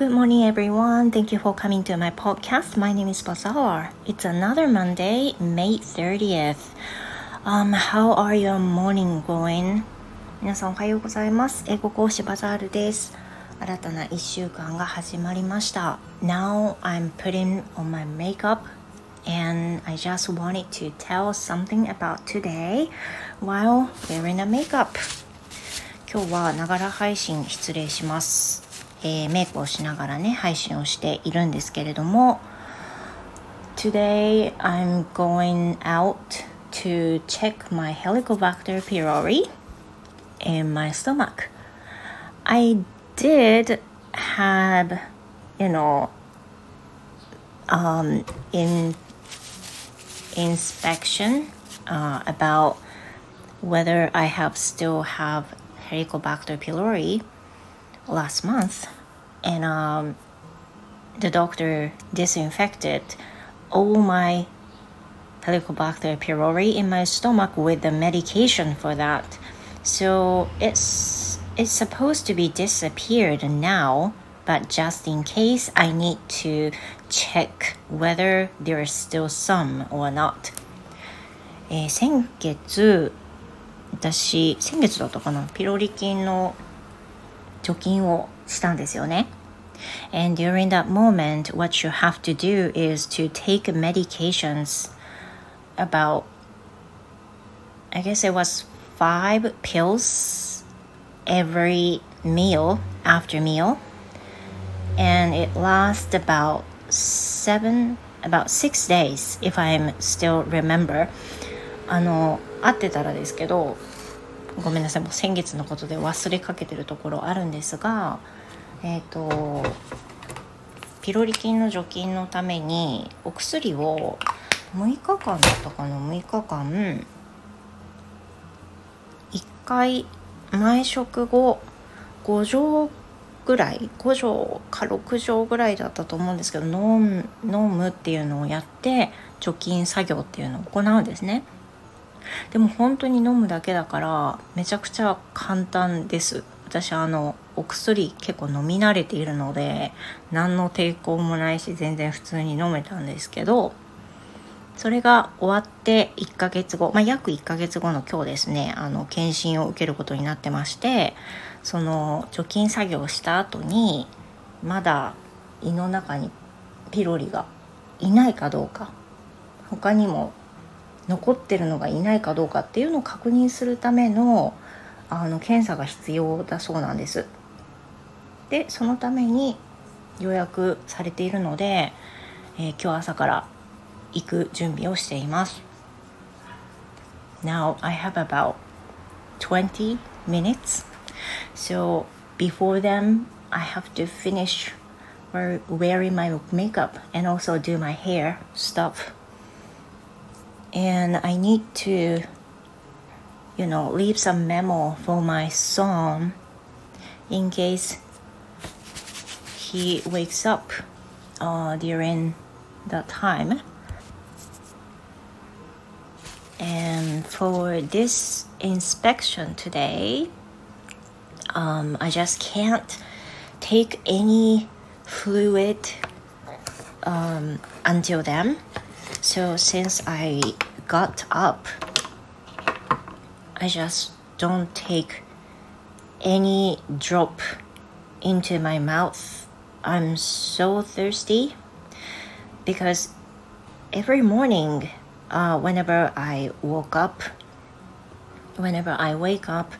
Good morning, everyone. Thank you for coming to my podcast. My name is Bazaar. It's another Monday, May 30th. Um, how are your morning going? 皆さんおはようございます。英語講師バザールです。新たな1週間が始まりました。Now I'm putting on my makeup and I just wanted to tell something about today while wearing a makeup. 今日はながら配信失礼します。えー、メイクをしながらね配信をしているんですけれども Today I'm going out to check my Helicobacter pylori in my stomach I did have you know um in inspection uh, about whether I have still have Helicobacter pylori last month, and um, the doctor disinfected all my Helicobacter pylori in my stomach with the medication for that. So it's it's supposed to be disappeared now, but just in case, I need to check whether there is still some or not. えー、先月私先月だったかなピロリ菌の 貯金をしたんですよね。And during that moment, what you have to do is to take medications about, I guess it was five pills every meal after meal. And it lasts about seven, about six days, if I'm still remember. あの、合ってたらですけど、 ごめんなさいもう先月のことで忘れかけてるところあるんですがえっ、ー、とピロリ菌の除菌のためにお薬を6日間だったかな？6日間1回毎食後5錠ぐらい5錠か6錠ぐらいだったと思うんですけど飲む飲むっていうのをやって除菌作業っていうのを行うんですね。でも本当に飲むだけだからめちゃくちゃ簡単です。私あのお薬結構飲み慣れているので何の抵抗もないし全然普通に飲めたんですけどそれが終わって1ヶ月後、まあ、約1ヶ月後の今日ですねあの検診を受けることになってましてその除菌作業をした後にまだ胃の中にピロリがいないかどうか他にも残ってるのがいないかどうかっていうのを確認するためのあの検査が必要だそうなんです。でそのために予約されているので、えー、今日朝から行く準備をしています。Now I have about 20 minutes. So before then, I have to finish wearing my makeup and also do my hair stuff. And I need to, you know, leave some memo for my son in case he wakes up uh, during that time. And for this inspection today, um, I just can't take any fluid um, until then so since I got up, I just don't take any drop into my mouth. I'm so thirsty because every morning, uh, whenever I woke up, whenever I wake up,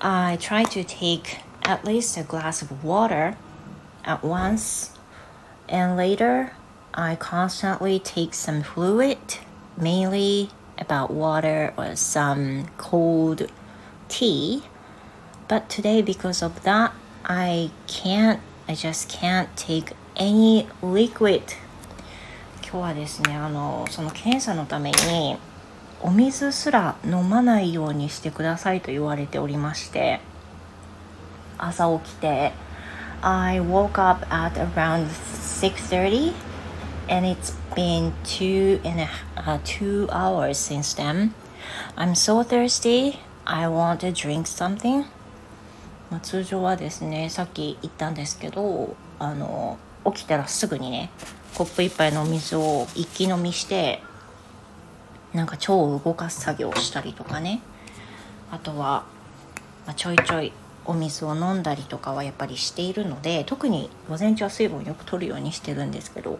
I try to take at least a glass of water at once, and later I constantly take some fluid, mainly about water or some cold tea. But today, because of that, I can't, I just can't take any liquid. 今日はですね、あの、その検査のために、お水すら飲まないようにしてくださいと言われておりまして、朝起きて、I woke up at around 6:30 and it's been two and a, uh, two hours since then. I'm so thirsty. I want to drink something, まあ、通常はですねさっき言ったんですけどあの起きたらすぐにねコップ1杯の水を一気飲みしてなんか腸を動かす作業をしたりとかねあとは、まあ、ちょいちょいお水を飲んだりとかはやっぱりしているので特に午前中は水分をよく取るようにしてるんですけど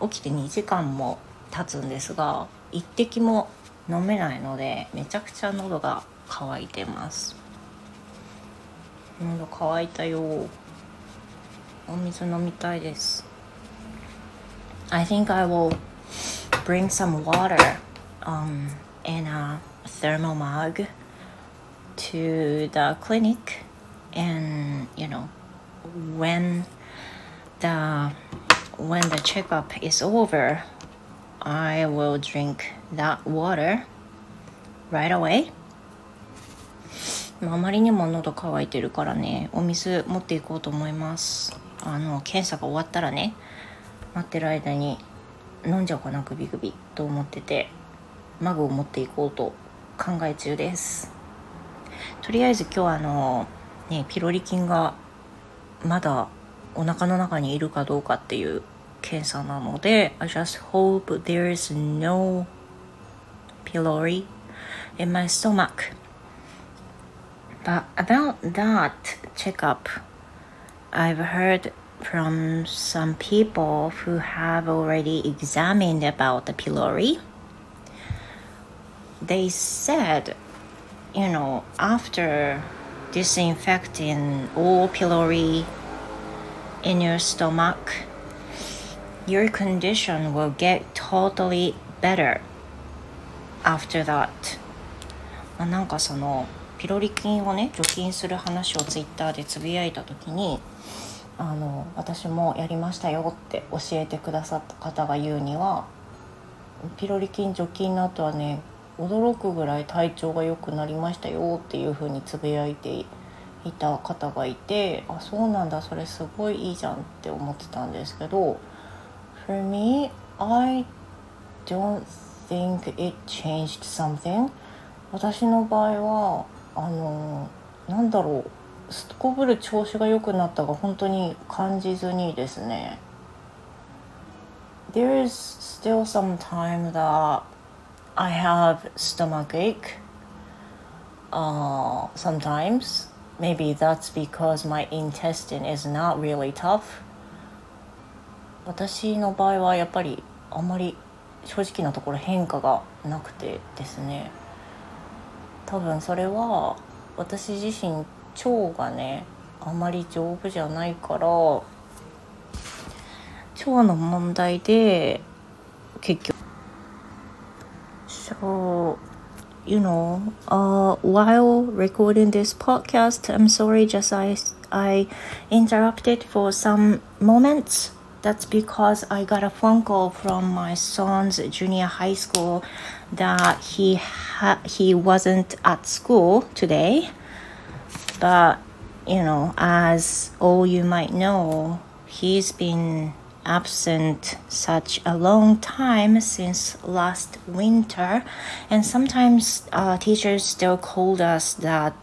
起きて2時間も経つんですが一滴も飲めないのでめちゃくちゃ喉が渇いてます喉乾いたよお水飲みたいです I think I will bring some water um, in a thermal mug to the clinic and you know when the when the checkup is over I will drink that water right away. あまりにも喉乾いてるからねお水持っていこうと思います。あの検査が終わったらね待ってる間に飲んじゃおうかなグビグビと思っててマグを持っていこうと考え中です。とりあえず今日はあのねピロリ菌がまだお腹の中にいるかどうかっていう検査なので I just hope there's no pylori in my stomach but about that checkup I've heard from some people who have already examined about the pylori they said you know, after disinfecting all pylori in your stomach, your condition will get totally better after that. まあ、なんかそのピロリ菌をね除菌する話をツイッターでつぶやいた時にあの私もやりましたよって教えてくださった方が言うにはピロリ菌除菌の後はね驚くぐらい体調が良くなりましたよっていう風につぶやいていた方がいてあそうなんだそれすごいいいじゃんって思ってたんですけど For me, I don't think it changed something 私の場合はあのなんだろうすっこぶる調子が良くなったが本当に感じずにですね There is still some time that I have stomach ache uh, sometimes. Maybe that's because my intestine is not really tough. 私の場合はやっぱりあんまり正直なところ変化がなくてですね多分それは私自身腸がねあんまり丈夫じゃないから腸の問題で結局 you know, uh, while recording this podcast, I'm sorry, just I, I interrupted for some moments. That's because I got a phone call from my son's junior high school that he ha- he wasn't at school today. But you know, as all you might know, he's been absent such a long time since last winter, and sometimes uh, teachers still called us that,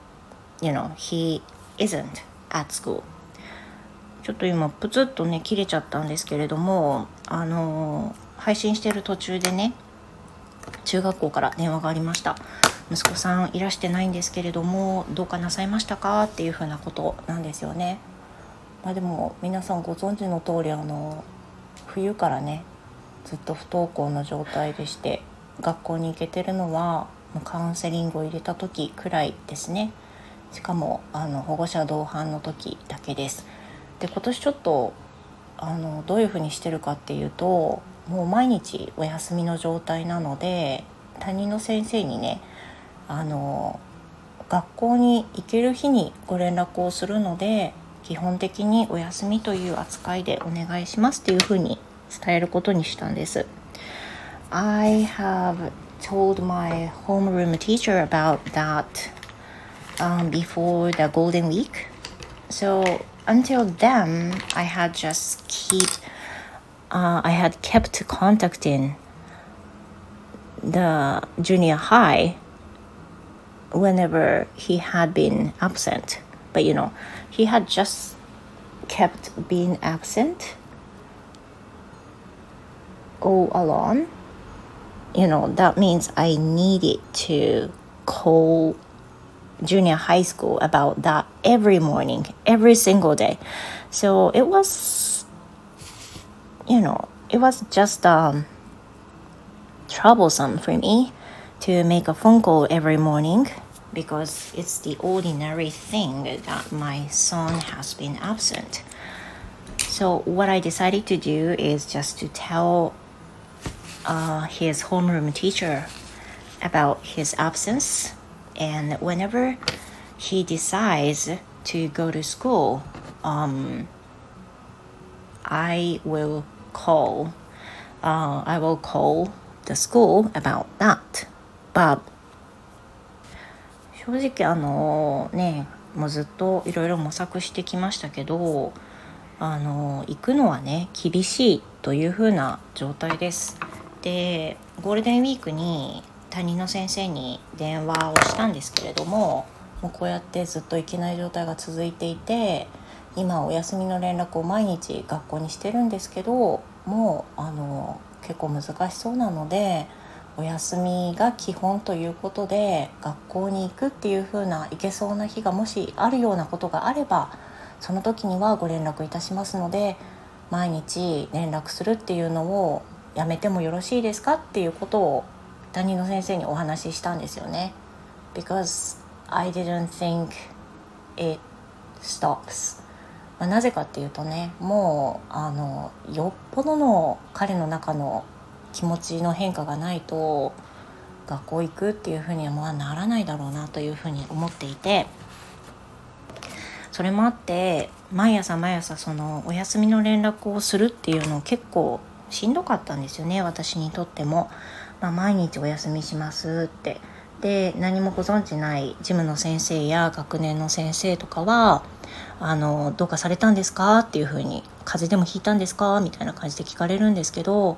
you know, he isn't at school. ちょっと今プツッとね切れちゃったんですけれどもあの配信してる途中でね中学校から電話がありました。息子さんいらしてないんですけれどもどうかなさいましたか？っていうふうなことなんですよね。まあでも皆さんご存知の通りあの冬からねずっと不登校の状態でして学校に行けてるのはカウンセリングを入れた時くらいですね。しかもあの保護者同伴の時だけです。で今年ちょっとあのどういうふうにしてるかっていうともう毎日お休みの状態なので担任の先生にねあの学校に行ける日にご連絡をするので基本的にお休みという扱いでお願いしますっていうふうに伝えることにしたんです。I have told my homeroom teacher about that um, before the golden week. So until then, I had just keep uh, I had kept contacting the junior high whenever he had been absent. But you know he had just kept being absent. All along. You know that means i needed to call junior high school about that every morning every single day. So it was you know it was just um troublesome for me to make a phone call every morning because it's the ordinary thing that my son has been absent. So, what I decided to do is just to tell uh, his homeroom teacher about his absence, and whenever he decides to go to school, um, I will call. Uh, I will call the school about that. But 正直あのねもうずっといろいろ模索してきましたけどあの行くのはね厳しいというふうな状態です。でゴールデンウィークに担任の先生に電話をしたんですけれどももうこうやってずっと行けない状態が続いていて今お休みの連絡を毎日学校にしてるんですけどもうあの結構難しそうなのでお休みが基本ということで学校に行くっていう風な行けそうな日がもしあるようなことがあればその時にはご連絡いたしますので毎日連絡するっていうのをやめてもよろしいですかっていうことを担任の先生にお話ししたんですよね。Because I didn't think it stops. まあ、なぜかっていうとねもうあのよっぽどの彼の中の気持ちの変化がないと学校行くっていうふうにはまあならないだろうなというふうに思っていてそれもあって毎朝毎朝そのお休みの連絡をするっていうのを結構しんどかったんですよね私にとっても、まあ、毎日お休みしますってで何もご存じないジムの先生や学年の先生とかは「あのどうかされたんですか?」っていうふうに「風邪でもひいたんですか?」みたいな感じで聞かれるんですけど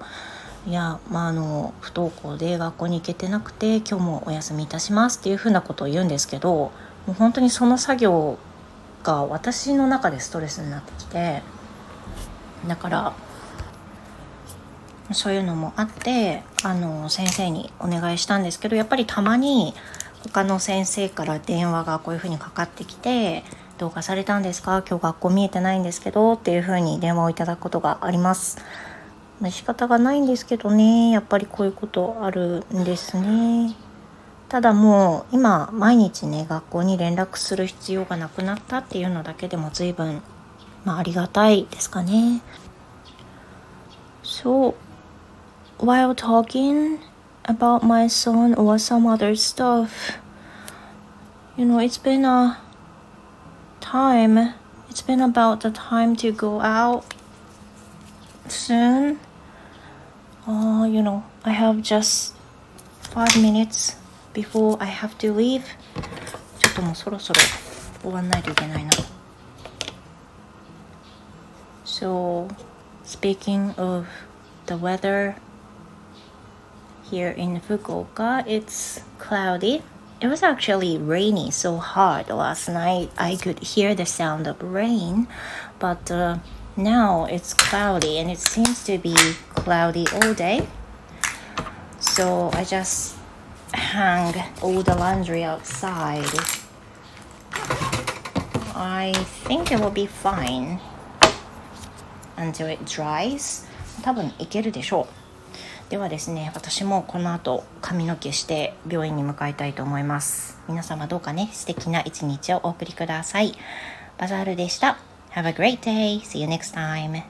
いや、まあ、あの不登校で学校に行けてなくて今日もお休みいたしますっていうふうなことを言うんですけどもう本当にその作業が私の中でストレスになってきてだからそういうのもあってあの先生にお願いしたんですけどやっぱりたまに他の先生から電話がこういうふうにかかってきて「どうかされたんですか？今日学校見えてないんですけど」っていうふうに電話をいただくことがあります。まあ、仕方がないんですけどねやっぱりこういうことあるんですねただもう今毎日ね学校に連絡する必要がなくなったっていうのだけでも随分まあありがたいですかね So while talking about my son or some other stuff you know it's been a time it's been about the time to go out soon uh, you know, I have just five minutes before I have to leave. ちょっともうそろそろ終わんないといけないな。So, speaking of the weather here in Fukuoka, it's cloudy. It was actually rainy so hard last night. I could hear the sound of rain, but uh, now it's cloudy and it seems to be cloudy all day. So I just hang all the laundry outside. I think it will be fine until it dries. 多分いけるでしょう。ではですね、私もこの後髪の毛して病院に向かいたいと思います。皆様どうかね、素敵な一日をお送りください。バザールでした。Have a great day. See you next time.